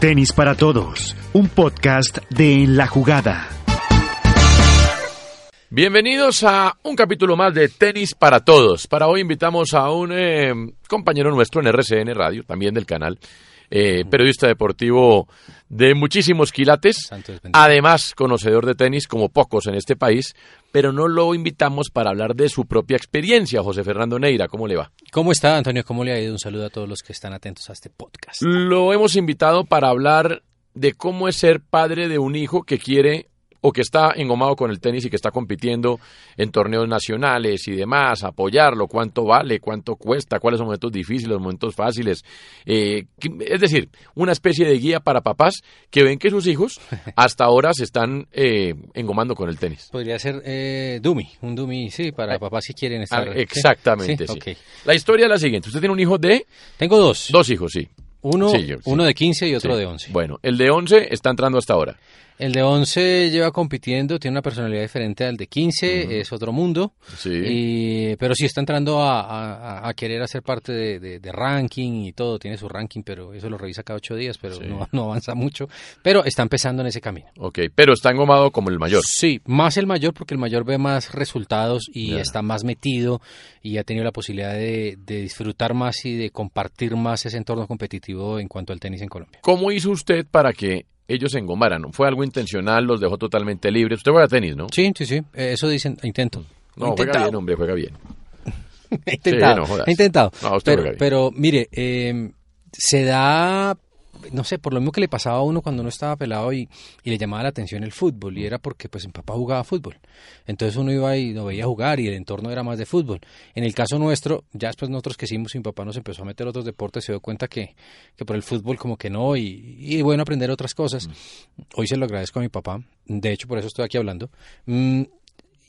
Tenis para Todos, un podcast de En la Jugada. Bienvenidos a un capítulo más de Tenis para Todos. Para hoy invitamos a un eh, compañero nuestro en RCN Radio, también del canal, eh, periodista deportivo de muchísimos quilates, además conocedor de tenis como pocos en este país, pero no lo invitamos para hablar de su propia experiencia. José Fernando Neira, ¿cómo le va? ¿Cómo está, Antonio? ¿Cómo le ha ido? Un saludo a todos los que están atentos a este podcast. Lo hemos invitado para hablar de cómo es ser padre de un hijo que quiere o que está engomado con el tenis y que está compitiendo en torneos nacionales y demás, apoyarlo, cuánto vale, cuánto cuesta, cuáles son los momentos difíciles, los momentos fáciles. Eh, es decir, una especie de guía para papás que ven que sus hijos hasta ahora se están eh, engomando con el tenis. Podría ser eh, Dumi, un Dumi, sí, para Eh, papás si quieren estar. ah, exactamente, ¿Sí? La historia es la siguiente. Usted tiene un hijo de... Tengo dos. Dos hijos, sí. Uno, Sí, yo- sí. uno de 15 y otro de 11. Bueno, el de 11 está entrando hasta ahora. El de 11 lleva compitiendo, tiene una personalidad diferente al de 15, es otro mundo. Sí. Y- pero sí está entrando a, a- a querer hacer parte de, de- de ranking y todo. Tiene su ranking, pero eso lo revisa cada ocho días, pero Sí. no, no avanza mucho. Pero está empezando en ese camino. Ok, pero está engomado como el mayor. Sí, más el mayor porque el mayor ve más resultados y está más metido y ha tenido la posibilidad de, de disfrutar más y de compartir más ese entorno competitivo en cuanto al tenis en Colombia. ¿Cómo hizo usted para que ellos se engomaran? ¿Fue algo intencional? ¿Los dejó totalmente libres? Usted juega tenis, ¿no? Sí, sí, sí, eh, eso dicen, intento. No, juega bien, hombre, juega bien. He intentado, no jodas. he intentado. No, pero, mire, eh, se da, no sé, por lo mismo que le pasaba a uno cuando uno estaba pelado y, y le llamaba la atención el fútbol, y era porque pues mi papá jugaba fútbol. Entonces uno iba y lo veía jugar y el entorno era más de fútbol. En el caso nuestro, ya después nosotros que hicimos, mi papá nos empezó a meter otros deportes, se dio cuenta que, que por el fútbol como que no, y, y bueno, aprender otras cosas. Hoy se lo agradezco a mi papá, de hecho por eso estoy aquí hablando. Mm,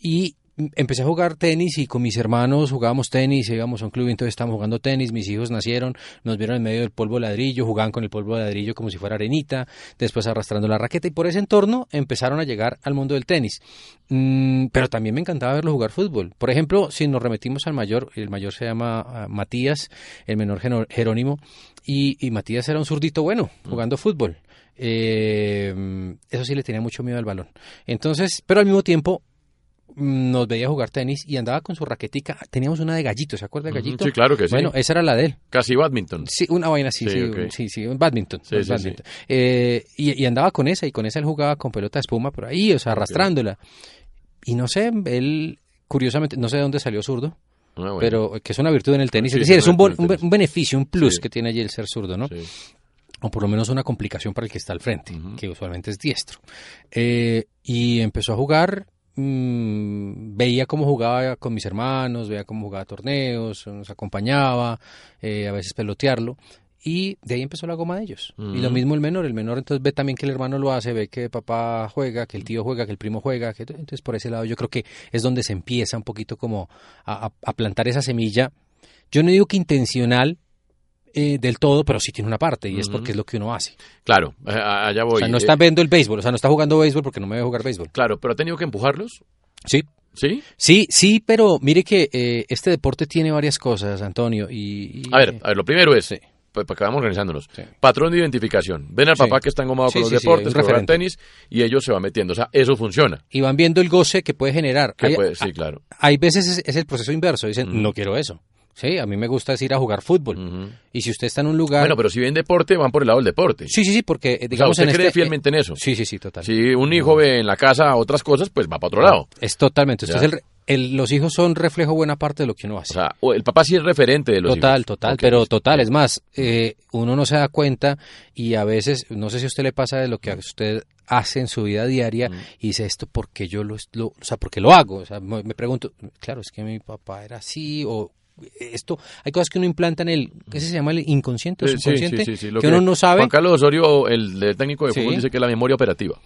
y empecé a jugar tenis y con mis hermanos jugábamos tenis, íbamos a un club y entonces estábamos jugando tenis, mis hijos nacieron, nos vieron en medio del polvo de ladrillo, jugaban con el polvo de ladrillo como si fuera arenita, después arrastrando la raqueta y por ese entorno empezaron a llegar al mundo del tenis. Mm, pero también me encantaba verlo jugar fútbol. Por ejemplo, si nos remetimos al mayor, el mayor se llama ah, Matías, el menor Jerónimo, y, y Matías era un zurdito bueno jugando fútbol. Eh, eso sí le tenía mucho miedo al balón. Entonces, pero al mismo tiempo mm, nos veía jugar tenis y andaba con su raquetica. Teníamos una de gallito, ¿se acuerda de gallito? sí, claro que sí. Bueno, esa era la de él. Casi badminton. Sí, una vaina así, Sí, sí, sí, sí, badminton. Sí, un sí, badminton. Eh, y, y andaba con esa, y con esa él jugaba con pelota de espuma por ahí, o sea, arrastrándola. Y no sé, él, curiosamente, no sé de dónde salió zurdo, Ah, bueno. pero que es una virtud en el tenis. Es decir, es un, bon- beneficio, un plus que tiene allí el ser zurdo, ¿no? O por lo menos una complicación para el que está al frente, que usualmente es diestro. Eh, y empezó a jugar, mm, veía cómo jugaba con mis hermanos, veía cómo jugaba torneos, nos acompañaba, eh, a veces pelotearlo. Y de ahí empezó la goma de ellos. Y lo mismo el menor. El menor entonces ve también que el hermano lo hace, ve que papá juega, que el tío juega, que el primo juega. Que, entonces por ese lado yo creo que es donde se empieza un poquito como a, a- a plantar esa semilla. Yo no digo que intencional, eh, del todo, pero sí tiene una parte y es porque es lo que uno hace. Claro, eh, allá voy. O sea, no Eh, está viendo el béisbol, o sea, no está jugando béisbol porque no me ve jugar béisbol. Claro, pero ha tenido que empujarlos. Sí. ¿Sí? Sí, sí, pero mire que eh, este deporte tiene varias cosas, Antonio, y... y- A ver, a ver, lo primero es, Sí. pues, para que vamos organizándonos, Sí. patrón de identificación. Ven al Sí. papá que está engomado con los deportes, juega referente. tenis, y ellos se van metiendo. O sea, eso funciona. y van viendo el goce que puede generar. Que hay, puede- sí, claro. hay veces es, es el proceso inverso, dicen, Mm. no quiero eso. Sí, a mí me gusta es ir a jugar fútbol. Y si usted está en un lugar... Bueno, pero si ven deporte, van por el lado del deporte. Sí, sí, sí, porque eh, o sea, digamos usted en cree este... fielmente en eso. Sí, sí, sí, total. Si un hijo ve en la casa otras cosas, pues va para otro lado. Es totalmente. Usted es el, el- los hijos son reflejo buena parte de lo que uno hace. O sea, el papá sí es referente de los Total, hijos. total, Ok, pero total, es más, eh, uno no se da cuenta y a veces, no sé si a usted le pasa de lo que a usted hace en su vida diaria y dice esto porque yo lo, lo- o sea, porque lo hago, o sea, me me pregunto, claro, es que mi papá era así o esto, hay cosas que uno implanta en el, ¿qué se llama el inconsciente o subconsciente? sí, sí, sí, lo que uno no sabe, Juan Carlos Osorio, el, de técnico de fútbol, dice que es la memoria operativa.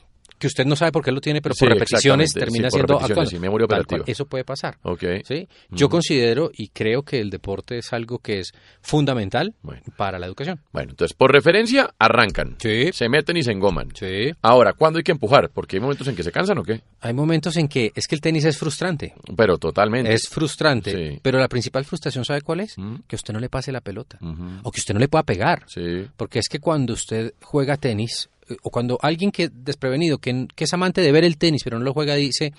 Que usted no sabe por qué lo tiene, pero Sí, por repeticiones termina sí, por siendo repeticiones, actuando. sí, memoria Tal operativa. cual, Eso puede pasar. Ok. ¿sí? Yo considero y creo que el deporte es algo que es fundamental Bueno. para la educación. Bueno, entonces, por referencia, arrancan. Sí. Se meten y se engoman. Sí. Ahora, ¿cuándo hay que empujar? Porque hay momentos en que se cansan o qué. Hay momentos en que es que el tenis es frustrante. Pero totalmente. Es frustrante, pero la principal frustración, ¿sabe cuál es? Mm. Que usted no le pase la pelota o que usted no le pueda pegar. Sí. Porque es que cuando usted juega tenis, o cuando alguien que desprevenido, que, que es amante de ver el tenis, pero no lo juega, dice,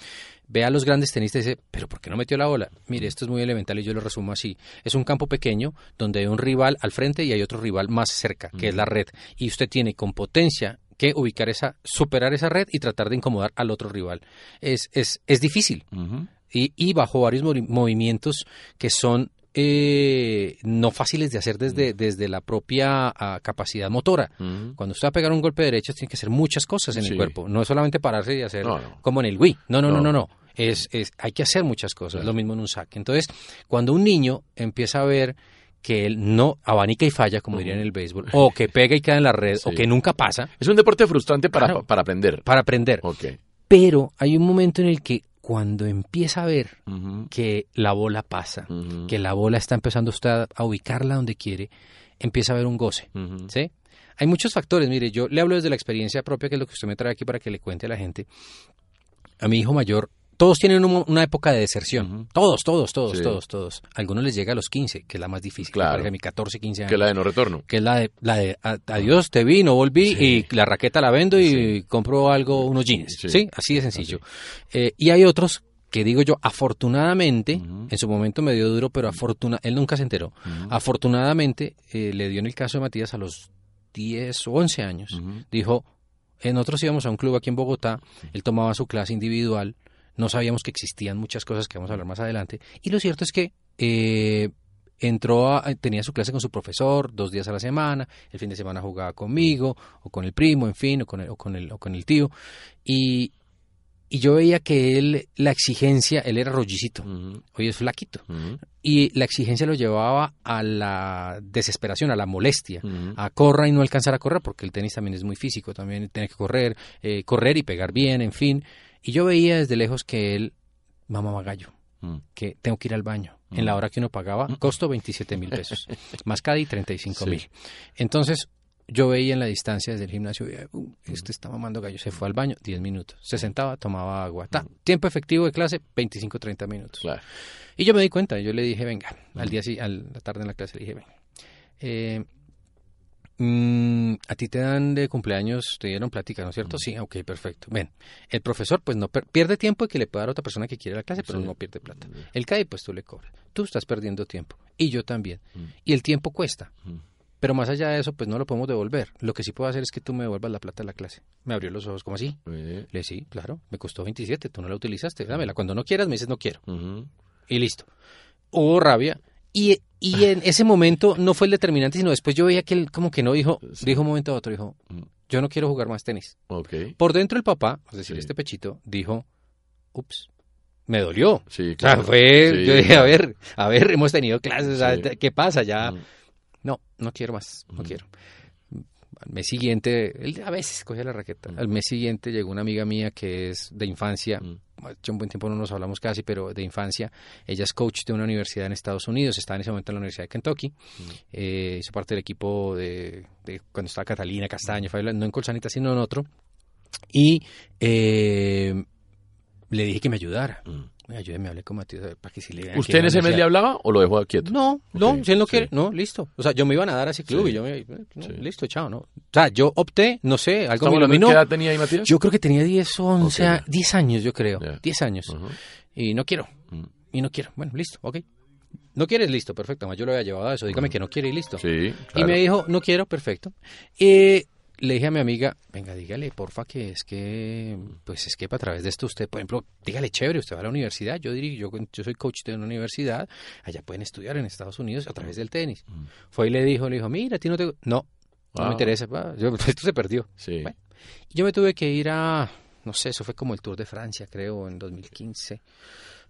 ve a los grandes tenistas y dice, pero ¿por qué no metió la bola? Mire, esto es muy elemental y yo lo resumo así. Es un campo pequeño donde hay un rival al frente y hay otro rival más cerca, que es la red. Y usted tiene con potencia que ubicar esa, superar esa red y tratar de incomodar al otro rival. Es, es, es difícil y, y bajo varios movi- movimientos que son eh, no fáciles de hacer desde, desde la propia ah, capacidad motora. Ujú. Cuando usted va a pegar un golpe derecho, tiene que hacer muchas cosas en Sí. el cuerpo. No es solamente pararse y hacer No, no. como en el Wii. No, no, no, No. no, no. Es, es, hay que hacer muchas cosas. Claro. Lo mismo en un saque. Entonces, cuando un niño empieza a ver que él no abanica y falla, como diría en el béisbol, o que pega y queda en la red, o que nunca pasa, Es un deporte frustrante para, Claro. para aprender. para aprender. Ok. Pero hay un momento en el que cuando empieza a ver que la bola pasa, que la bola está empezando usted a, ubicarla donde quiere, empieza a haber un goce. Ujú. ¿sí? Hay muchos factores. Mire, yo le hablo desde la experiencia propia, que es lo que usted me trae aquí para que le cuente a la gente. A mi hijo mayor, todos tienen un- una época de deserción. Todos, todos, todos, Sí. todos, todos. A algunos les llega a los 15, que es la más difícil. Claro. A mí 14, 15 años. Que la de no retorno. que es la de, la de adiós, te vi, no volví Sí. y la raqueta la vendo y compro algo, unos jeans. Sí. Sí, así de sencillo. Eh, y hay otros que digo yo, afortunadamente, en su momento me dio duro, pero afortuna, él nunca se enteró. Afortunadamente, eh, le dio en el caso de Matías a los 10 o 11 años. Dijo, eh, nosotros íbamos a un club aquí en Bogotá, él tomaba su clase individual, no sabíamos que existían muchas cosas que vamos a hablar más adelante, y lo cierto es que eh, entró, a- tenía su clase con su profesor dos días a la semana, el fin de semana jugaba conmigo, o con el primo, en fin, o con el, o con el, o con el tío, y, y yo veía que él, la exigencia, él era rollicito, Ujú. hoy es flaquito, y la exigencia lo llevaba a la desesperación, a la molestia, a corra y no alcanzar a correr, porque el tenis también es muy físico, también tiene que correr, eh, correr y pegar bien, en fin. Y yo veía desde lejos que él mamaba gallo, Mm. que tengo que ir al baño. En la hora que uno pagaba, costo 27 mil pesos, más cada y 35 mil. Sí. Entonces, yo veía en la distancia desde el gimnasio, "Uh, este está mamando gallo, se fue al baño 10 minutos, se sentaba, tomaba agua. Ta, Tiempo efectivo de clase, 25, 30 minutos. Claro. Y yo me di cuenta, yo le dije, venga, al día sí, a la tarde en la clase le dije, venga, eh, mm, a ti te dan de cumpleaños, te dieron plática, ¿no es cierto? Sí, ok, perfecto. Ven, el profesor pues no pierde tiempo y que le puede dar a otra persona que quiere la clase, pero no pierde plata. El CAI pues tú le cobras. Tú estás perdiendo tiempo y yo también. Mm. Y el tiempo cuesta. Mm. Pero más allá de eso, pues no lo podemos devolver. Lo que sí puedo hacer es que tú me devuelvas la plata de la clase. Me abrió los ojos, como así? Eh, Le dije, sí, claro, me costó 27, tú no la utilizaste, dámela. Cuando no quieras me dices no quiero y listo. Hubo rabia y, y en ese momento no fue el determinante, sino después yo veía que él como que no dijo, Sí. dijo un momento a otro, dijo, Mm. yo no quiero jugar más tenis. Ok. Por dentro el papá, es decir, Sí. este pechito, dijo, ups, me dolió. Sí, O sea, claro. fue, Sí, yo dije, a claro. ver, a ver, hemos tenido clases, Sí. ¿qué pasa ya? Mm. No, no quiero más, no quiero. Al mes siguiente, él a veces cogía la raqueta. Al mes siguiente llegó una amiga mía que es de infancia, Mm. hace un buen tiempo no nos hablamos casi, pero de infancia. Ella es coach de una universidad en Estados Unidos, estaba en ese momento en la Universidad de Kentucky, eh, hizo parte del equipo de, de cuando estaba Catalina Castaño, Fabiola, no en Colsanita, sino en otro. Y eh, le dije que me ayudara. Mm. Ayúdeme, hablé con Matías para que si le ¿Usted en ese mes le hablaba o lo dejó quieto? no, no, Ok, si él no sí. quiere, no, listo. O sea, yo me iba a nadar a ese club Sí. y yo me, no, Sí. listo, chao, ¿no? O sea, yo opté, no sé, algo ¿Estamos me iluminó. ¿Qué edad tenía ahí, Matías? Yo creo que tenía 10 o 11, Ok, a- ya. 10 años, yo creo, Ya. 10 años. Ujú. Y no quiero, Mm. y no quiero. Bueno, listo, ok. No quieres, listo, perfecto. Además, yo lo había llevado a eso. Dígame que no quiere y listo. Sí, Y claro. me dijo, no quiero, perfecto. Eh, le dije a mi amiga, venga, dígale, porfa, que es que, pues es que a través de esto usted, por ejemplo, dígale, chévere, usted va a la universidad, yo diría, yo, yo soy coach de una universidad, allá pueden estudiar en Estados Unidos a través del tenis. Fue y le dijo, le dijo, mira, a ti no te... No, no Ah. me interesa, va, yo- esto se perdió. Sí. Bueno, yo me tuve que ir a, no sé, eso fue como el Tour de Francia, creo, en 2015.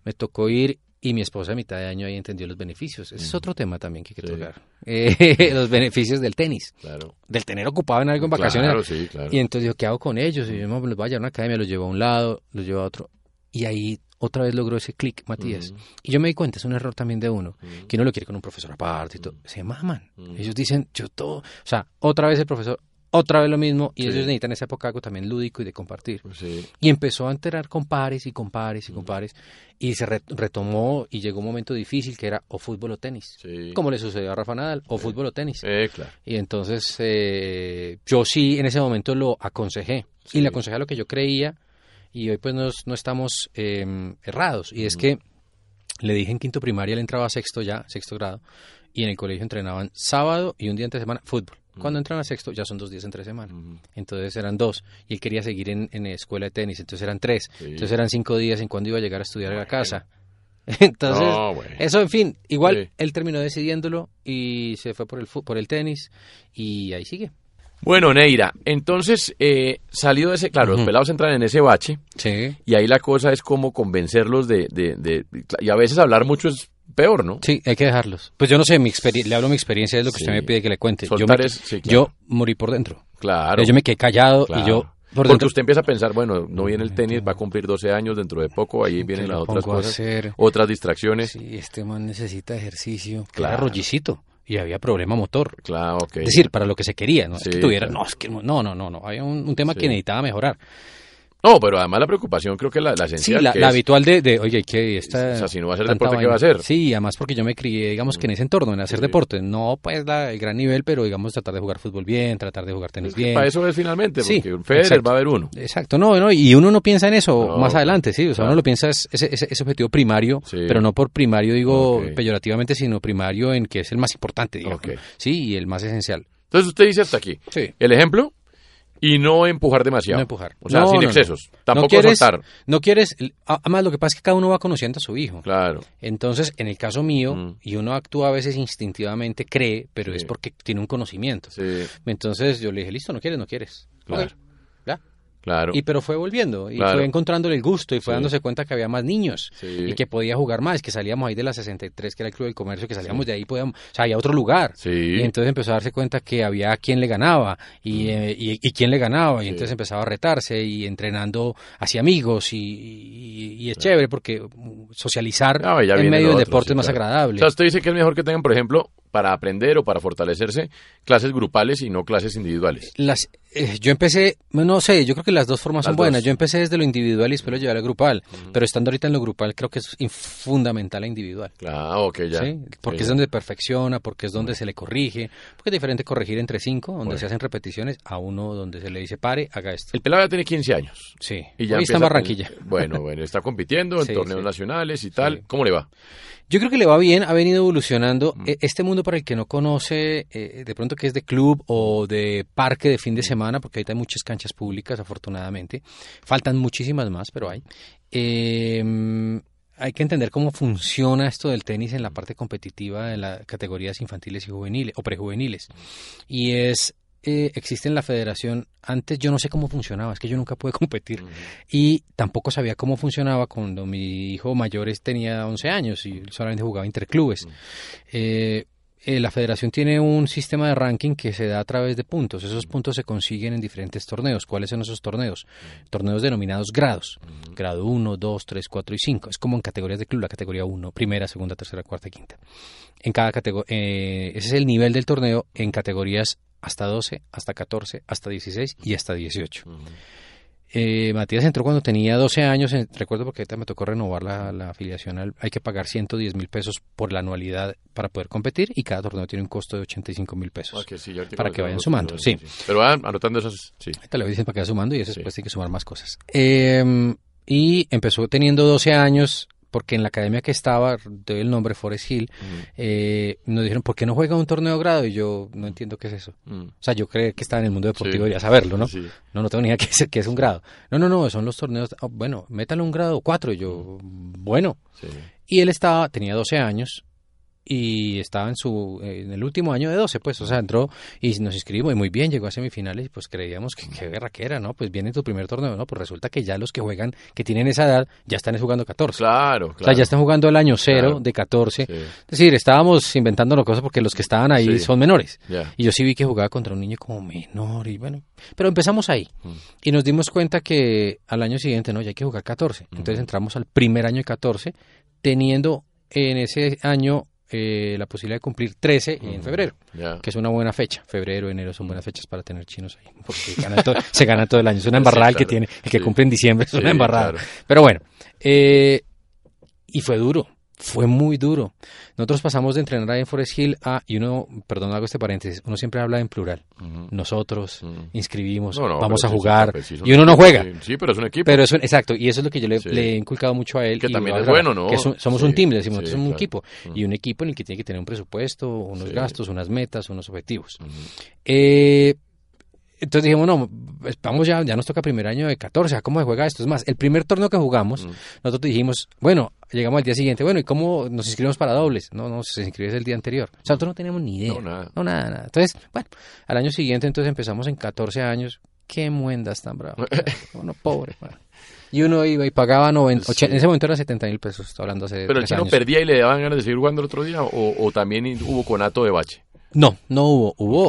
Me tocó ir y mi esposa a mitad de año ahí entendió los beneficios. Ese es otro tema también que hay que Sí. tocar. Eh, los beneficios del tenis, Claro. del tener ocupado en algo en vacaciones. Claro, sí, claro. Y entonces yo, ¿qué hago con ellos? Y yo, no, los voy a llevar a una academia, los llevo a un lado, los llevo a otro. Y ahí otra vez logró ese clic, Matías. Y yo me di cuenta, es un error también de uno, que uno lo quiere con un profesor aparte y todo. Se maman. Ellos dicen, yo todo. O sea, otra vez el profesor, otra vez lo mismo. Y Sí. ellos necesitan esa época algo también lúdico y de compartir. Pues sí. Y empezó a enterar con pares y con pares y con pares. Y se re- retomó y llegó un momento difícil que era o fútbol o tenis. Sí. Como le sucedió a Rafa Nadal, o fútbol o tenis. Eh, claro. Y entonces eh, yo sí en ese momento lo aconsejé. Y le aconsejé lo que yo creía. Y hoy pues nos- no estamos eh, errados. Y es que le dije en quinto primaria, él entraba a sexto ya, sexto grado. Y en el colegio entrenaban sábado y un día entre semana fútbol. Cuando entran a sexto ya son dos días entre semana. Ujú. Entonces eran dos. Y él quería seguir en, en escuela de tenis. Entonces eran tres. Sí. Entonces eran cinco días en cuando iba a llegar a estudiar a la casa. Entonces, No, eso, en fin, igual Sí. él terminó decidiéndolo y se fue por el, fu- por el tenis y ahí sigue. Bueno, Neira, entonces, eh, salido de ese, claro, los pelados entran en ese bache Sí. y ahí la cosa es como convencerlos de, de, de- y a veces hablar mucho es peor, ¿no? Sí, hay que dejarlos. Pues yo no sé, mi le hablo mi experiencia, es lo que Sí. usted me pide que le cuente. Yo, me- es- sí, claro. yo morí por dentro. Claro. Yo me quedé callado claro. y yo por Porque dentro... usted empieza a pensar, bueno, no viene el tenis, va a cumplir 12 años dentro de poco, ahí vienen las otras cosas, hacer. otras distracciones. Sí, este man necesita ejercicio. Claro. Era rollicito y había problema motor. Claro, ok. Es decir, para lo que se quería, no es Sí, que tuviera, claro. no, es que no, no, no, no, había un, un tema que necesitaba mejorar. No, pero además la preocupación creo que la, la Sí, esencial la, que la es- habitual de, de, oye, que esta... O sea, si no va a hacer deporte, ¿qué va a vaina. hacer? Sí, además porque yo me crié, digamos que en ese entorno, en hacer Sí. deporte, no pues la, el gran nivel, pero digamos tratar de jugar fútbol bien, tratar de jugar tenis bien. Para eso es finalmente, Sí, porque un Federer exacto. va a haber uno. Exacto, no, no, y uno no piensa en eso No, más adelante, sí, o sea, claro. uno lo piensa es ese, ese, ese objetivo primario, Sí. pero no por primario digo peyorativamente, sino primario en que es el más importante, digamos, sí, y el más esencial. Entonces usted dice hasta aquí. Sí. El ejemplo y no empujar demasiado. No empujar. O sea, No, sin no, excesos. No Tampoco quieres, soltar. no quieres, además lo que pasa es que cada uno va conociendo a su hijo. Claro. Entonces, en el caso mío, Mm. y uno actúa a veces instintivamente, cree, pero Sí. es porque tiene un conocimiento. Sí, Entonces yo le dije, listo, no quieres, no quieres. Claro. Claro. Y pero fue volviendo, y Claro. fue encontrándole el gusto, y fue Sí. dándose cuenta que había más niños, Sí. y que podía jugar más, que salíamos ahí de la 63, que era el Club del Comercio, que salíamos de ahí, podíamos, o sea, había otro lugar. Sí. Y entonces empezó a darse cuenta que había quien le ganaba, y, eh, y, y quién le ganaba, y Mm. Entonces empezaba a retarse, y entrenando hacia amigos, y, y- y es chévere, porque mm, socializar Ah, ya en medio del deporte es más agradable. O sea, usted dice que es mejor que tengan, por ejemplo, para aprender o para fortalecerse, clases grupales y no clases individuales. Las, eh, yo empecé, no sé, yo creo que las dos formas son buenas. dos. Yo empecé desde lo individual y después lo llevé a lo grupal. Pero estando ahorita en lo grupal, creo que es fundamental la individual. Claro, ok, ya. ¿sí? Porque Sí, es donde perfecciona, porque es donde se le corrige. Porque es diferente corregir entre cinco, donde Bueno. se hacen repeticiones, a uno donde se le dice pare, haga esto. El pelado ya tiene 15 años. Sí, Y ya hoy está en Barranquilla. con- Bueno, bueno, está compitiendo en Sí, torneos nacionales y tal. ¿Cómo le va? Yo creo que le va bien, ha venido evolucionando. Mm. E- Este mundo para el que no conoce, eh, de pronto que es de club o de parque de Mm. fin de semana, porque ahorita hay muchas canchas públicas, afortunadamente. Faltan muchísimas más, pero hay. Eh, hay que entender cómo funciona esto del tenis en la parte competitiva de las categorías infantiles y juveniles o prejuveniles. Y es, eh, existe en la federación, antes yo no sé cómo funcionaba, es que yo nunca pude competir y tampoco sabía cómo funcionaba cuando mi hijo mayor tenía 11 años y solamente jugaba interclubes. Eh, eh, la federación tiene un sistema de ranking que se da a través de puntos. Esos puntos se consiguen en diferentes torneos. ¿Cuáles son esos torneos? Torneos denominados grados. Grado 1, 2, 3, 4 y 5. Es como en categorías de club, la categoría 1, primera, segunda, tercera, cuarta y quinta. En cada categoría, ese es el nivel del torneo en categorías hasta 12, hasta 14, hasta 16 y hasta 18. Eh, Matías entró cuando tenía 12 años, en- recuerdo porque ahorita me tocó renovar la, la afiliación, al- hay que pagar 110 mil pesos por la anualidad para poder competir y cada torneo tiene un costo de 85 mil pesos. Que sí, Para que vayan sumando, sí. Pero van anotando esas, sí. Ahorita le dicen para que vaya sumando y eso Sí. después tiene que sumar más cosas. Eh, y empezó teniendo 12 años, porque en la academia que estaba, doy el nombre Forest Hill, eh, nos dijeron, ¿por qué no juega un torneo de grado? Y yo no entiendo qué es eso. Mm. O sea, yo creo que estaba en el mundo deportivo, Sí. debería saberlo, ¿no? Sí. No, no tengo ni idea qué es, qué es un grado. No, no, no, son los torneos. ah, bueno, métale un grado 4. Y yo, bueno. Sí. Y él estaba, tenía 12 años y estaba en su en el último año de 12, pues, o sea, entró y nos inscribimos y muy bien, llegó a semifinales y pues creíamos que qué guerra que era, ¿no? Pues viene tu primer torneo, ¿no? Pues resulta que ya los que juegan, que tienen esa edad, ya están jugando 14. Claro, claro. O sea, ya están jugando el año cero Claro. de 14. Sí. Es decir, estábamos inventándonos cosas porque los que estaban ahí Sí. son menores. Y yo sí vi que jugaba contra un niño como menor y bueno, pero empezamos ahí Mm. y nos dimos cuenta que al año siguiente no, ya hay que jugar 14. Entonces entramos al primer año de 14 teniendo en ese año eh, la posibilidad de cumplir 13 en febrero, que es una buena fecha. Febrero, enero son buenas fechas para tener chinos ahí, porque todo- se gana todo el año. Es una embarrada el que claro. tiene, el que Sí. cumple en diciembre, es Sí, una embarrada. claro. Pero bueno, eh, y fue duro, fue muy duro. Nosotros pasamos de entrenar ahí en Forest Hill a, y uno, perdón, hago este paréntesis, uno siempre habla en plural. Nosotros inscribimos, No, no, vamos a jugar, y uno no juega. Sí, pero es un equipo. Pero eso, exacto, y eso es lo que yo le, Sí. le he inculcado mucho a él. Que y también es bueno, ¿no? Que so- somos Sí, un team, le decimos, sí, somos un equipo. Y un equipo en el que tiene que tener un presupuesto, unos gastos, unas metas, unos objetivos. Eh, entonces dijimos, no, vamos ya, ya nos toca primer año de 14, ¿a ¿cómo se juega esto? Es más, el primer torneo que jugamos, Mm. nosotros dijimos, bueno, llegamos al día siguiente, bueno, ¿y cómo nos inscribimos para dobles? No, no, se inscribe el día anterior. O sea, nosotros no teníamos ni idea. No, nada. No, nada, nada. Entonces, bueno, al año siguiente entonces empezamos en 14 años. Qué muendas tan bravo. Uno pobre, man. Y uno iba y pagaba 90, Sí. 80, en ese momento eran 70 mil pesos, estoy hablando hace Pero el chino años. perdía y le daban ganas de seguir jugando el otro día, o, o también hubo conato de bache. No, no hubo, hubo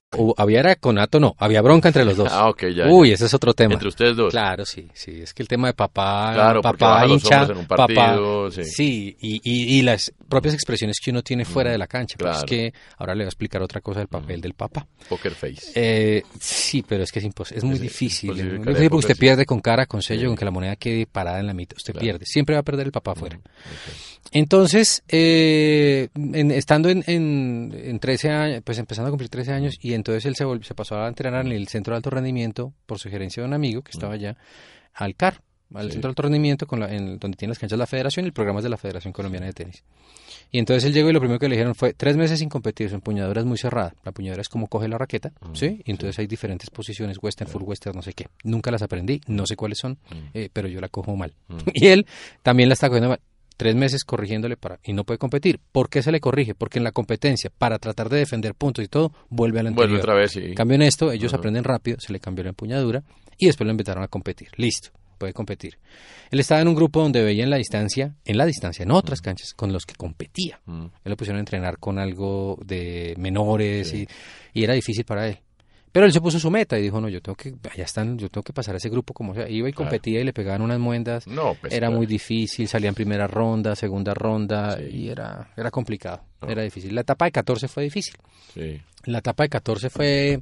Había era conato, no, había bronca entre los dos. Ah, ok, ya, Uy, ya. ese es otro tema. Entre ustedes dos. Claro, sí, sí, es que el tema de papá, Claro, porque papá hincha, en un papá, partido, sí. y, y, y las propias expresiones que uno tiene fuera de la cancha. Pero claro. es que ahora le voy a explicar otra cosa del papel del papá. Poker face. Eh, sí, pero es que es, impos- es muy Es difícil. imposible ¿no? cara de Siempre usted sí. pierde con cara, con sello, Sí. con que la moneda quede parada en la mitad. Usted Claro. pierde. Siempre va a perder el papá afuera. Entonces, eh, en- estando en, en, en 13 años, pues empezando a cumplir 13 años, y entonces él se, volvió- se pasó a entrenar en el centro de alto rendimiento por sugerencia de un amigo que estaba allá, al CAR, al Sí. centro de alto rendimiento, con la- en, donde tiene las canchas de la federación y el programa es de la Federación Colombiana de Tenis. Y entonces él llegó y lo primero que le dijeron fue tres meses sin competir, su empuñadura es muy cerrada. La empuñadura es como coge la raqueta, ¿sí? Y entonces hay diferentes posiciones, western, full western, no sé qué. Nunca las aprendí, no sé cuáles son, eh, pero yo la cojo mal. Y él también la está cogiendo mal. Tres meses corrigiéndole para y no puede competir. ¿Por qué se le corrige? Porque en la competencia, para tratar de defender puntos y todo, vuelve a la Vuelve anterior. otra vez, sí. Cambio en esto, ellos aprenden rápido, se le cambió la empuñadura y después lo invitaron a competir. Listo, puede competir. Él estaba en un grupo donde veía en la distancia, en la distancia, en otras canchas, con los que competía. Mm. Él lo pusieron a entrenar con algo de menores y, y era difícil para él. Pero él se puso su meta y dijo, no, yo tengo que, allá están, yo tengo que pasar a ese grupo como sea. Iba y Claro. competía y le pegaban unas muendas. No, pues, era claro. muy difícil, salía en primera ronda, segunda ronda Sí. y era, era complicado, No. era difícil. La etapa de 14 fue difícil. Sí. La etapa de 14 fue,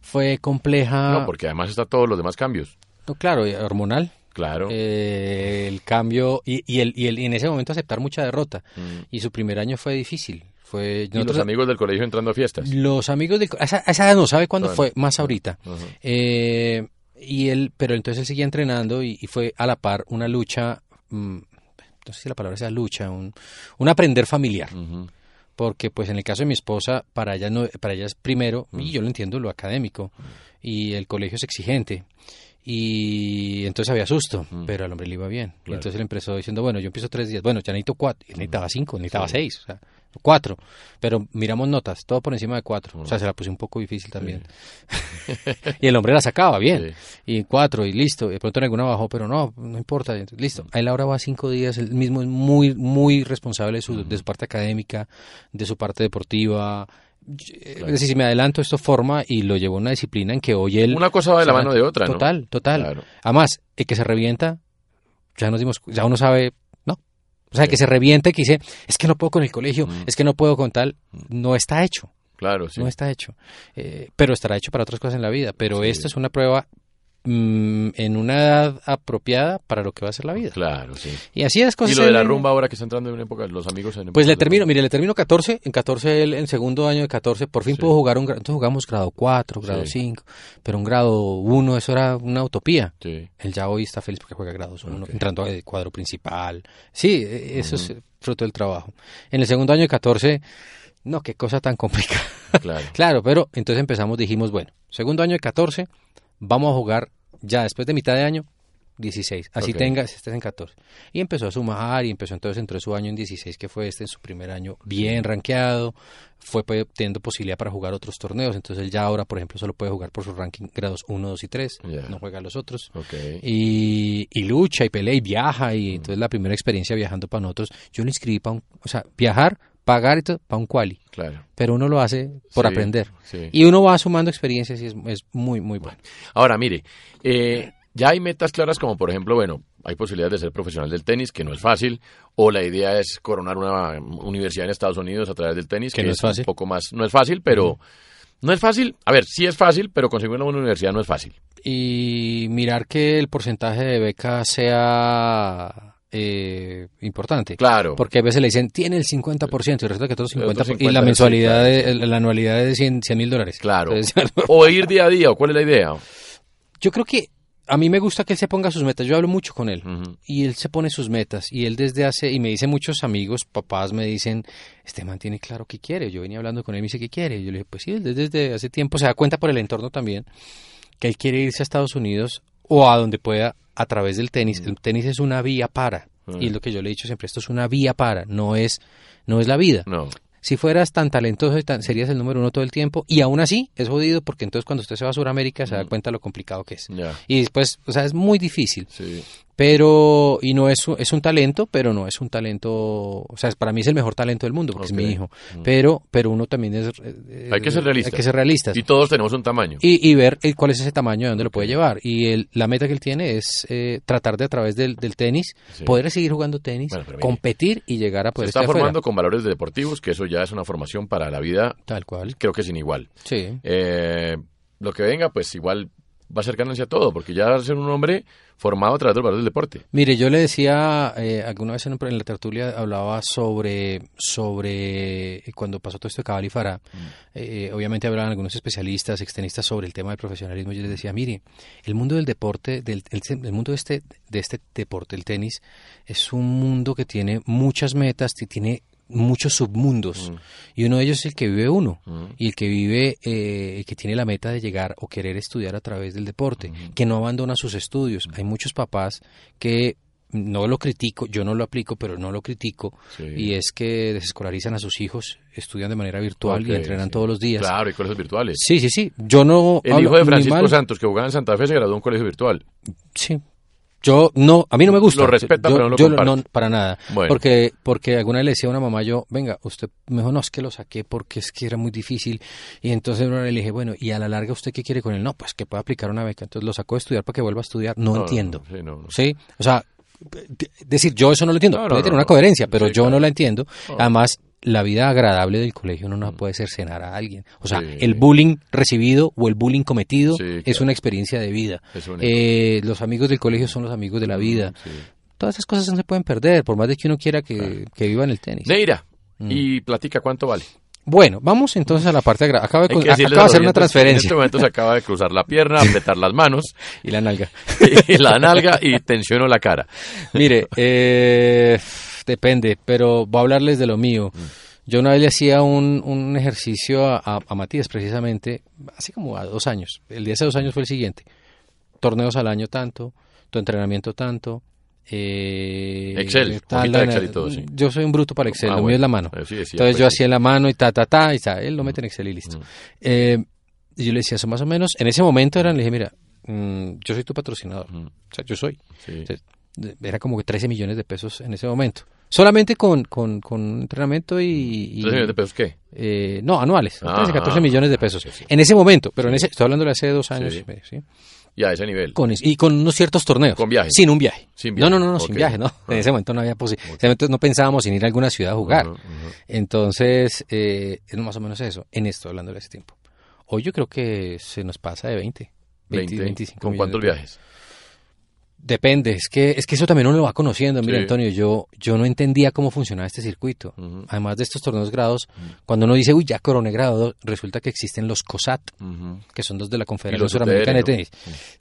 fue compleja. No, porque además está todos los demás cambios. No, claro, hormonal. Claro. eh, el cambio y, y, el, y, el, y en ese momento aceptar mucha derrota. Mm. Y su primer año fue difícil. Fue, y los amigos del colegio entrando a fiestas. los amigos del co- esa, esa no sabe cuándo Bueno. fue, más ahorita. Eh, y él, pero entonces él seguía entrenando y, y fue a la par una lucha, mm, no sé si la palabra sea lucha, un, un aprender familiar. Porque pues en el caso de mi esposa, para ella, no, para ella es primero, y yo lo entiendo, lo académico, y el colegio es exigente. Y entonces había susto, pero al hombre le iba bien. Y. Claro. Entonces él empezó diciendo, bueno, yo empiezo tres días, bueno, ya necesito cuatro, y necesitaba cinco, necesitaba seis, o sea, cuatro. Pero miramos notas, todo por encima de cuatro. O sea, se la puse un poco difícil también. y el hombre la sacaba bien. Y cuatro, y listo. Y de pronto en alguna bajó, pero no, no importa. entonces, listo. A él ahora va cinco días. Él mismo es muy, muy responsable de su, de su parte académica, de su parte deportiva. Eh, Es decir, si me adelanto, esto forma y lo llevó a una disciplina en que hoy él... Una cosa va de la mano de otra, ¿no? Total, total. Claro. Además, el que se revienta, ya nos dimos, ya uno sabe, O sea, que se reviente, que dice, es que no puedo con el colegio, es que no puedo con tal, no está hecho. Claro, sí. No está hecho. Eh, pero estará hecho para otras cosas en la vida. Pero esto es una prueba mm, en una edad apropiada para lo que va a ser la vida. Claro, sí. Y así las cosas. Y lo de la rumba ahora que está entrando en una época, los amigos en Pues le termino, mire, le termino 14, en 14, el, en segundo año de 14, por fin puedo jugar un grado, entonces jugamos grado 4, grado Sí. 5, pero un grado 1, eso era una utopía. Sí. Él ya hoy está feliz porque juega grados 1, entrando al cuadro principal. Sí, eh, eso es fruto del trabajo. En el segundo año de 14, no, qué cosa tan complicada. Claro. Claro, pero entonces empezamos, dijimos, bueno, segundo año de 14, vamos a jugar ya después de mitad de año, 16. Así Ok. tengas, estés en 14. Y empezó a sumar y empezó entonces entró su año en 16, que fue este en su primer año bien rankeado, fue teniendo posibilidad para jugar otros torneos. Entonces él ya ahora, por ejemplo, solo puede jugar por su ranking grados 1, 2 y 3, Ya. no juega los otros. Ok. Y, y lucha y pelea y viaja y entonces la primera experiencia viajando para nosotros, yo lo inscribí para un, o sea, viajar, pagar para un quali. Claro. Pero uno lo hace por Sí, aprender. sí. Y uno va sumando experiencias y es, es muy, muy bueno. Ahora, mire, eh, ya hay metas claras como, por ejemplo, bueno, hay posibilidades de ser profesional del tenis, que no es fácil, o la idea es coronar una universidad en Estados Unidos a través del tenis, Que no es fácil. un poco más, no es fácil, pero no es fácil, a ver, sí es fácil, pero conseguir una buena universidad no es fácil. Y mirar que el porcentaje de beca sea eh, importante. Claro. Porque a veces le dicen, tiene el 50%, y resulta que todo el El otro 50%, y 50, la mensualidad, de, la anualidad es de 100 mil dólares. Claro. Entonces, O ir día a día, o cuál es la idea. yo creo que a mí me gusta que él se ponga sus metas. Yo hablo mucho con él y él se pone sus metas. Y él desde hace, y me dice muchos amigos, papás me dicen, este man tiene claro qué quiere. Yo venía hablando con él y me dice qué quiere. Yo le dije, pues sí, él desde hace tiempo se da cuenta por el entorno también que él quiere irse a Estados Unidos o a donde pueda a través del tenis. El tenis es una vía para. Mm. Y es lo que yo le he dicho siempre, esto es una vía para, no es, no es la vida. No. Si fueras tan talentoso, serías el número uno todo el tiempo. Y aún así, es jodido porque entonces cuando usted se va a Sudamérica se da cuenta lo complicado que es. Mm. Y después, o sea, es muy difícil. Sí. Pero, y no es, un- es un talento, pero no es un talento, o sea, para mí es el mejor talento del mundo, porque es mi hijo. Mm. Pero, pero uno también es... eh, Hay que ser realistas. Hay que ser realistas. Y todos tenemos un tamaño. Y, y ver el- cuál es ese tamaño, de dónde lo puede llevar. Y el- la meta que él tiene es eh, tratar de a través del, del tenis, Sí. poder seguir jugando tenis, Bueno, competir y llegar a Se poder está estar afuera. formando con valores deportivos, que eso ya es una formación para la vida, Tal cual. creo que sin igual. Sí. Eh, lo que venga, pues igual va a ser ganancia todo, porque ya va a ser un hombre formado a través del valor del deporte. Mire, yo le decía, eh, alguna vez en, la tertulia hablaba sobre, sobre eh, cuando pasó todo esto de Cabal y Farah, eh, obviamente hablaban algunos especialistas, extenistas sobre el tema del profesionalismo, yo les decía, mire, el mundo del deporte, del, el, el mundo de este, de este deporte, el tenis, es un mundo que tiene muchas metas, tiene muchos submundos y uno de ellos es el que vive uno y el que vive eh, el que tiene la meta de llegar o querer estudiar a través del deporte que no abandona sus estudios hay muchos papás que no lo critico, yo no lo aplico, pero no lo critico, Sí. y es que desescolarizan a sus hijos, estudian de manera virtual y entrenan sí. todos los días. Claro, y colegios virtuales. Sí, sí, sí. Yo no. El hablo hijo de Francisco. Santos, que jugaba en Santa Fe, se graduó en un colegio virtual. Sí. Yo no, a mí no me gusta. Lo respeta, Yo- pero no lo yo comparte. no, para nada. Bueno. Porque, porque alguna vez le decía a una mamá yo, venga, usted, mejor no es que lo saqué porque es que era muy difícil. Y entonces le dije, bueno, y a la larga usted qué quiere con él? No, pues que pueda aplicar una beca. Entonces lo sacó de estudiar para que vuelva a estudiar. No, No, entiendo. no, sí. Sí, o sea, de- decir, yo eso no lo entiendo. Puede tener una coherencia, pero Sí, yo claro. no la entiendo. Además, la vida agradable del colegio uno no puede cercenar a alguien. O sea, Sí. el bullying recibido o el bullying cometido Sí, es una experiencia de vida. Eh, los amigos del colegio son los amigos de la vida. Sí. Todas esas cosas no se pueden perder, por más de que uno quiera que, que viva en el tenis. Neira, Mm. y platica cuánto vale. Bueno, vamos entonces a la parte agra- Acaba de, acaba de hacer una que En transferencia. este momento se acaba de cruzar la pierna, apretar las manos Y la nalga. y la nalga y tensionó la cara. Mire, eh, depende, pero voy a hablarles de lo mío. Yo una vez le hacía un, un ejercicio a, a- a Matías, precisamente, hace como a dos años. El de hace dos años fue el siguiente. Torneos al año tanto, tu entrenamiento tanto. eh, Excel, tal, la- Excel y todo, sí. Yo soy un bruto para Excel, Ah, lo mío es la mano. Sí, Entonces pues, yo hacía en la mano y ta, ta, ta, y ta, él lo mete en Excel y listo. Mm. Eh, y yo le decía eso más o menos. En ese momento eran, le dije, mira, mm, yo soy tu patrocinador. Mm. O sea, yo soy. O sea, era como que 13 millones de pesos en ese momento. Solamente con, con, con entrenamiento y... y- ¿Tres millones de pesos qué? eh, no, anuales. Ah, 13, 14 ah, millones de pesos. sí, sí. En ese momento, pero en ese, estoy hablando de hace dos años Sí. y medio, ¿sí? Y a ese nivel. Con, y con unos ciertos torneos. Con viaje. Sin un viaje. Sin viaje. No, no, no, no sin viaje, no. En Ah. ese momento no había posibilidad. En ese momento no pensábamos en ir a alguna ciudad a jugar. Entonces, eh, es más o menos eso, en esto, hablando de ese tiempo. Hoy yo creo que se nos pasa de 20. 20, 20. 25 ¿Con cuántos viajes? Depende, es que, es que eso también uno lo va conociendo. Mira, Sí. Antonio, yo, yo no entendía cómo funcionaba este circuito. Además de estos torneos grados, cuando uno dice, uy, ya coroné grado, dos", resulta que existen los COSAT, que son dos de la Confederación Suramericana de UTR, ¿no? Tenis.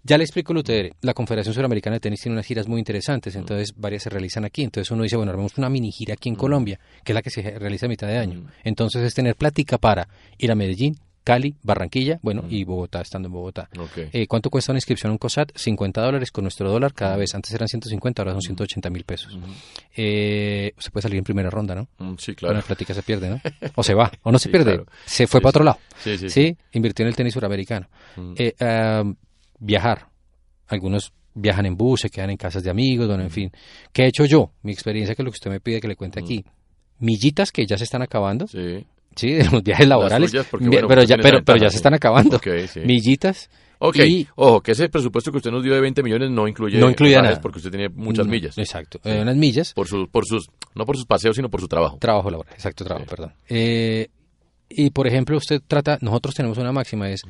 Ya le explico el UTR. La Confederación Suramericana de Tenis tiene unas giras muy interesantes, entonces varias se realizan aquí. Entonces uno dice, bueno, armemos una mini gira aquí en Colombia, que es la que se realiza a mitad de año. Entonces es tener plática para ir a Medellín, Cali, Barranquilla, bueno, y Bogotá, estando en Bogotá. Eh, ¿Cuánto cuesta una inscripción a un COSAT? 50 dólares con nuestro dólar cada vez. Antes eran 150, ahora son 180 mil pesos. Eh, se puede salir en primera ronda, ¿no? Mm, Sí, Bueno, claro. la plática se pierde, ¿no? O se va, o no se Sí, pierde. claro. Se fue Sí, para otro lado. Sí, sí, Sí, invirtió en el tenis suramericano. Mm. Eh, viajar. Algunos viajan en bus, se quedan en casas de amigos, bueno, en fin. ¿Qué he hecho yo? Mi experiencia, que es lo que usted me pide que le cuente aquí. Millitas que ya se están acabando, Sí. Sí, de los viajes laborales, suyas, porque, mi- bueno, pero, ya, pero, ya se están acabando. Sí. Millitas. Ok, y- ojo, que ese presupuesto que usted nos dio de 20 millones no incluye No incluye nada. porque usted tiene muchas Mm, millas. Exacto, eh, unas millas. Por, sus por sus, no por sus paseos, sino por su trabajo. Trabajo laboral, exacto, trabajo, Sí. perdón. Eh, y por ejemplo, usted trata, nosotros tenemos una máxima, es,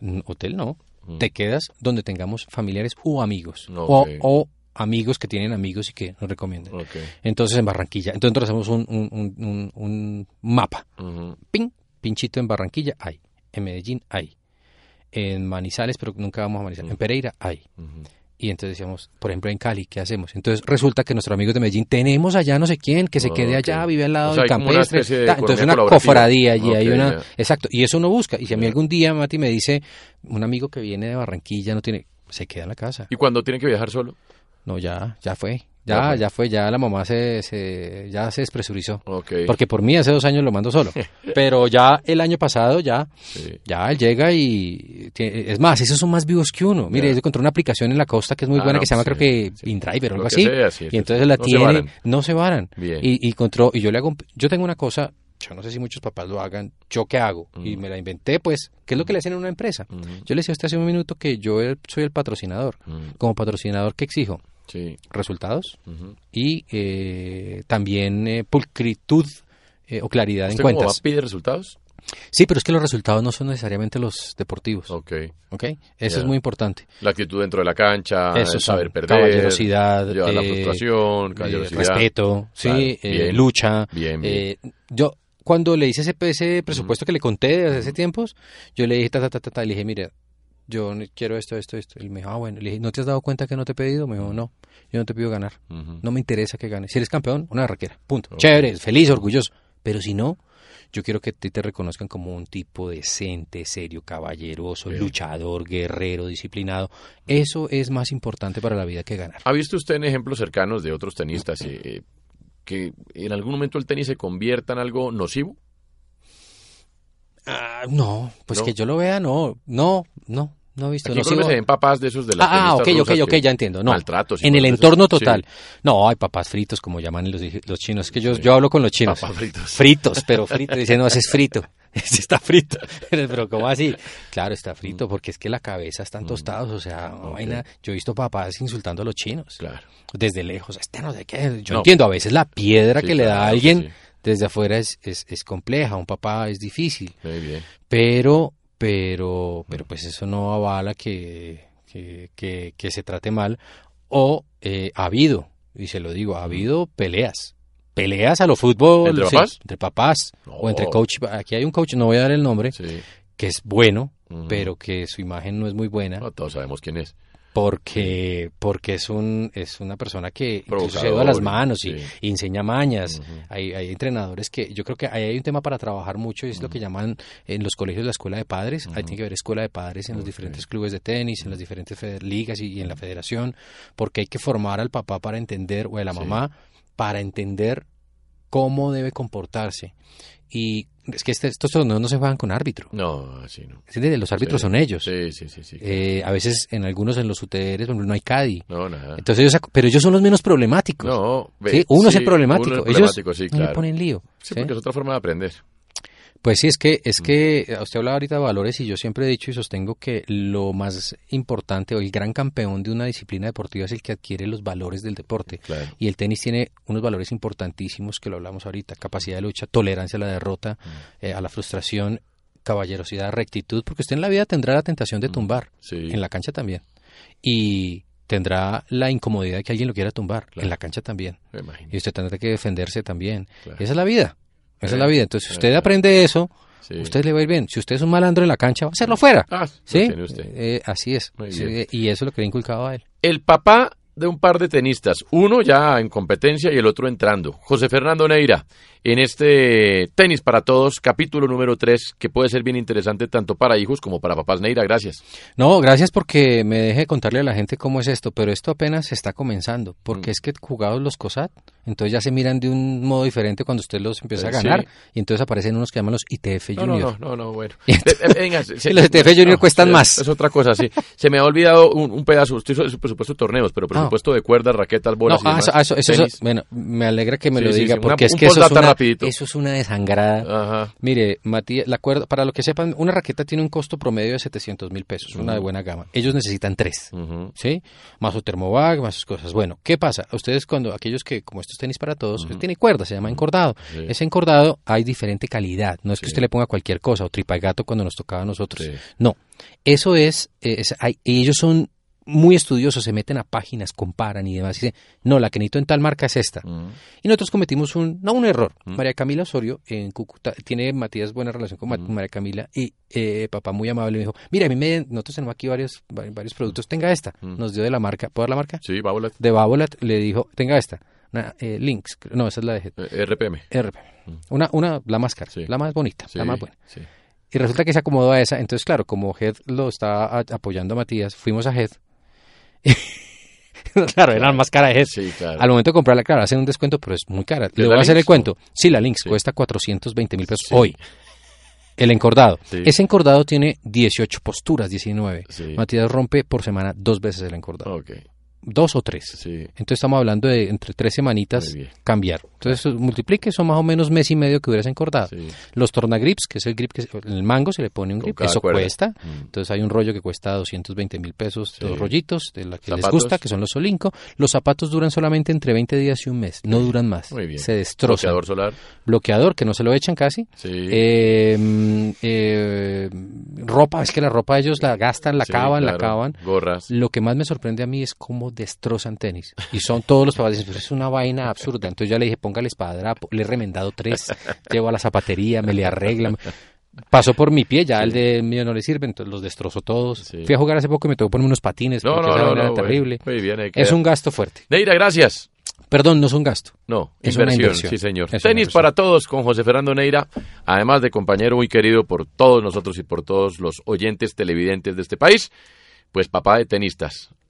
mm, hotel no, Mm. te quedas donde tengamos familiares o amigos, Ok. o, o amigos que tienen amigos y que nos recomiendan. Entonces en Barranquilla, entonces nosotros hacemos un, un, un- un- un mapa, ping, pinchito en Barranquilla hay, en Medellín hay, en Manizales, pero nunca vamos a Manizales, en Pereira hay. Y entonces decíamos, por ejemplo, en Cali, ¿qué hacemos? Entonces resulta que nuestros amigos de Medellín tenemos allá no sé quién, que se quede Ok. allá, vive al lado O sea, del una campestre. de ta, entonces una cofradía allí, hay una... Exacto, y eso uno busca. Y si a mí algún día Mati me dice, un amigo que viene de Barranquilla no tiene... Se queda en la casa. ¿Y cuando tiene que viajar solo? No, ya, ya fue. Ya Ya, fue. ya fue, ya la mamá se, se, ya se despresurizó. Ok. Porque por mí hace dos años lo mando solo. Pero ya el año pasado ya, Sí. ya él llega y... tie- Es más, esos son más vivos que uno. Mire, Ya. yo encontré una aplicación en la costa que es muy Ah, buena no, que se llama, sí, creo que sí. InDriver o algo así. sea, y entonces la No tiene, no se varan. Bien. Y, y encontró, y yo le hago, yo tengo una cosa, yo no sé si muchos papás lo hagan, yo qué hago, y Mm. me la inventé, pues, ¿qué es lo que le hacen a una empresa? Ujú. Yo le decía a usted hace un minuto que yo soy el patrocinador. Mm. Como patrocinador, ¿qué exijo? Sí. Resultados y eh, también eh, pulcritud eh, o claridad en ¿Usted como cuentas. va, pide resultados? Sí, pero es que los resultados no son necesariamente los deportivos. Ok. ¿Ok? Eso es muy importante. La actitud dentro de la cancha, Eso saber perder, caballerosidad, llevar la eh, frustración, eh, caballerosidad. respeto, sí, bien. lucha. Bien, bien. eh, yo cuando le hice ese, ese presupuesto que le conté desde hace tiempos, yo le dije, ta, ta, ta, ta, ta, le dije, mira, yo quiero esto, esto, esto. Él me dijo, ah, bueno. Le dije, ¿no te has dado cuenta que no te he pedido? Me dijo, no, yo no te pido ganar. No me interesa que ganes. Si eres campeón, una raquera. Punto. Chévere, feliz, orgulloso. Pero si no, yo quiero que ti te reconozcan como un tipo decente, serio, caballeroso, Bien. luchador, guerrero, disciplinado. Eso es más importante para la vida que ganar. ¿Ha visto usted en ejemplos cercanos de otros tenistas eh, que en algún momento el tenis se convierta en algo nocivo? Ah, no, pues ¿No? que yo lo vea, no, no, no, no he visto. Aquí no sigo- se ven papás de esos de las Ah, ah, ok, ok, ok, ya entiendo. No, Maltratos en el entorno total. Sí. No, hay papás fritos, como llaman los, los chinos. Es que yo, Sí. yo hablo con los chinos. Papás fritos. Fritos, pero fritos. Dicen, no, ese es frito. Ese está frito. Pero, ¿cómo así? Claro, está Mm. frito, porque es que la cabeza están tostados. O sea, una vaina- Yo he visto papás insultando a los chinos. Claro. Desde lejos. Este no sé qué. Yo No. entiendo, a veces la piedra Sí, que le da claro, a alguien. Desde afuera es, es, es compleja. Un papá es difícil Muy bien. pero pero pero pues eso no avala que, que, que- que se trate mal o eh, ha habido y se lo digo ha habido peleas peleas a lo fútbol ¿Entre sí, papás? entre papás No. o entre coach aquí hay un coach no voy a dar el nombre Sí. que es bueno pero que su imagen no es muy buena No, todos sabemos quién es. Porque porque es un es una persona que se da las manos y, sí. y enseña mañas. Hay, hay entrenadores que yo creo que ahí hay un tema para trabajar mucho y es lo que llaman en los colegios la escuela de padres. Ahí tiene que haber escuela de padres en los diferentes clubes de tenis en las diferentes ligas y, y en la federación porque hay que formar al papá para entender o a la Sí. mamá para entender cómo debe comportarse. Y es que este- estos torneos no se juegan con árbitro No, así no. ¿entiendes? los árbitros Sí. son ellos Sí, sí, sí. sí. eh, a veces en algunos en los UTRs por ejemplo, no hay CADI. no, nada. Entonces ellos, pero ellos son los menos problemáticos. no, ve, ¿sí? Uno es el problemático. uno es ellos problemático, sí, no le ponen lío. ¿sí? porque es otra forma de aprender. Pues sí, es que, es que usted hablaba ahorita de valores y yo siempre he dicho y sostengo que lo más importante o el gran campeón de una disciplina deportiva es el que adquiere los valores del deporte. Y el tenis tiene unos valores importantísimos que lo hablamos ahorita, capacidad de lucha, tolerancia a la derrota, eh, a la frustración, caballerosidad, rectitud, porque usted en la vida tendrá la tentación de tumbar, en la cancha también. Y tendrá la incomodidad de que alguien lo quiera tumbar, en la cancha también. Y usted tendrá que defenderse también. Esa es la vida. Esa es la vida. Entonces, si usted aprende eso, usted le va a ir bien. Si usted es un malandro en la cancha, va a hacerlo fuera. Ah, ¿Sí? Eh, así es. y eso es lo que le he inculcado a él. El papá de un par de tenistas, uno ya en competencia y el otro entrando. José Fernando Neira, en este Tenis para Todos, capítulo número 3, que puede ser bien interesante tanto para hijos como para papás. Neira, gracias. No, gracias porque me deje contarle a la gente cómo es esto, pero esto apenas está comenzando, porque mm. es que jugados los COSAT, entonces ya se miran de un modo diferente cuando usted los empieza a eh, ganar, y entonces aparecen unos que llaman los ITF Junior. No, no, no, bueno. Eh, venga, los ITF Junior cuestan más. Es otra cosa, sí. Se me ha olvidado un, pedazo, usted hizo presupuesto de torneos, pero ah. presupuesto de cuerdas, raquetas, bolas no, y ah, eso, eso, bueno, me alegra que me lo diga, porque es que eso es, una, eso es una desangrada. Mire, Matías, la cuerda, para lo que sepan, una raqueta tiene un costo promedio de 700 mil pesos, una de buena gama. Ellos necesitan tres, ¿sí? Más su termobag, más sus cosas. Bueno, ¿qué pasa? Ustedes cuando, aquellos que, como estos tenis para todos, tiene cuerda, se llama encordado. Ese encordado hay diferente calidad. No es que usted le ponga cualquier cosa o tripa gato cuando nos tocaba a nosotros. No. Eso es, es hay, ellos son muy estudiosos se meten a páginas, comparan y demás. Y dicen, no, la que necesito en tal marca es esta. Mm. Y nosotros cometimos un, no un error. Mm. María Camila Osorio en Cúcuta, tiene Matías buena relación con mm. María Camila y eh, papá muy amable me dijo, mira, a mí me, nosotros tenemos aquí varios, varios productos, tenga esta. Nos dio de la marca, ¿puedo dar la marca? Sí, Babolat. De Babolat le dijo, tenga esta. Una, eh, Links, no, esa es la de eh, RPM. RPM. Una, una, la máscara, la más bonita, la más buena. Y resulta que se acomodó a esa. Entonces, claro, como Head lo estaba apoyando a Matías, fuimos a Head claro, era más cara de sí, Al momento de comprarla, claro, hacen un descuento, pero es muy cara. Le voy a hacer el cuento. Sí, la Lynx cuesta 420 mil pesos hoy. El encordado. Ese encordado tiene 18 posturas, 19. Matías rompe por semana dos veces el encordado. Okay dos o tres. Entonces estamos hablando de entre tres semanitas cambiar. Entonces multiplique, son más o menos mes y medio que hubieras encordado. Los tornagrips, que es el grip que el mango se le pone un grip, eso cuesta. Mm. Entonces hay un rollo que cuesta 220 mil pesos, dos rollitos de la que les gusta, que son los Solinco. Los zapatos duran solamente entre 20 días y un mes, no duran más. Se destrozan. Bloqueador solar. Bloqueador, que no se lo echan casi. Eh, eh, ropa, es que la ropa ellos la gastan, la acaban, la acaban. Gorras. Lo que más me sorprende a mí es cómo destrozan tenis. Y son todos los papás es una vaina absurda. Entonces ya le dije, póngale espadrapo, le he remendado tres, llevo a la zapatería, me le arreglan. Pasó por mi pie, ya el de mío no le sirve, entonces los destrozó todos. Fui a jugar hace poco y me que poner unos patines, porque no, no, terrible. es un gasto fuerte. Neira, gracias. Perdón, no es un gasto. No, es inversión, inversión, sí señor. Tenis para todos con José Fernando Neira, además de compañero muy querido por todos nosotros y por todos los oyentes televidentes de este país, pues papá de tenistas.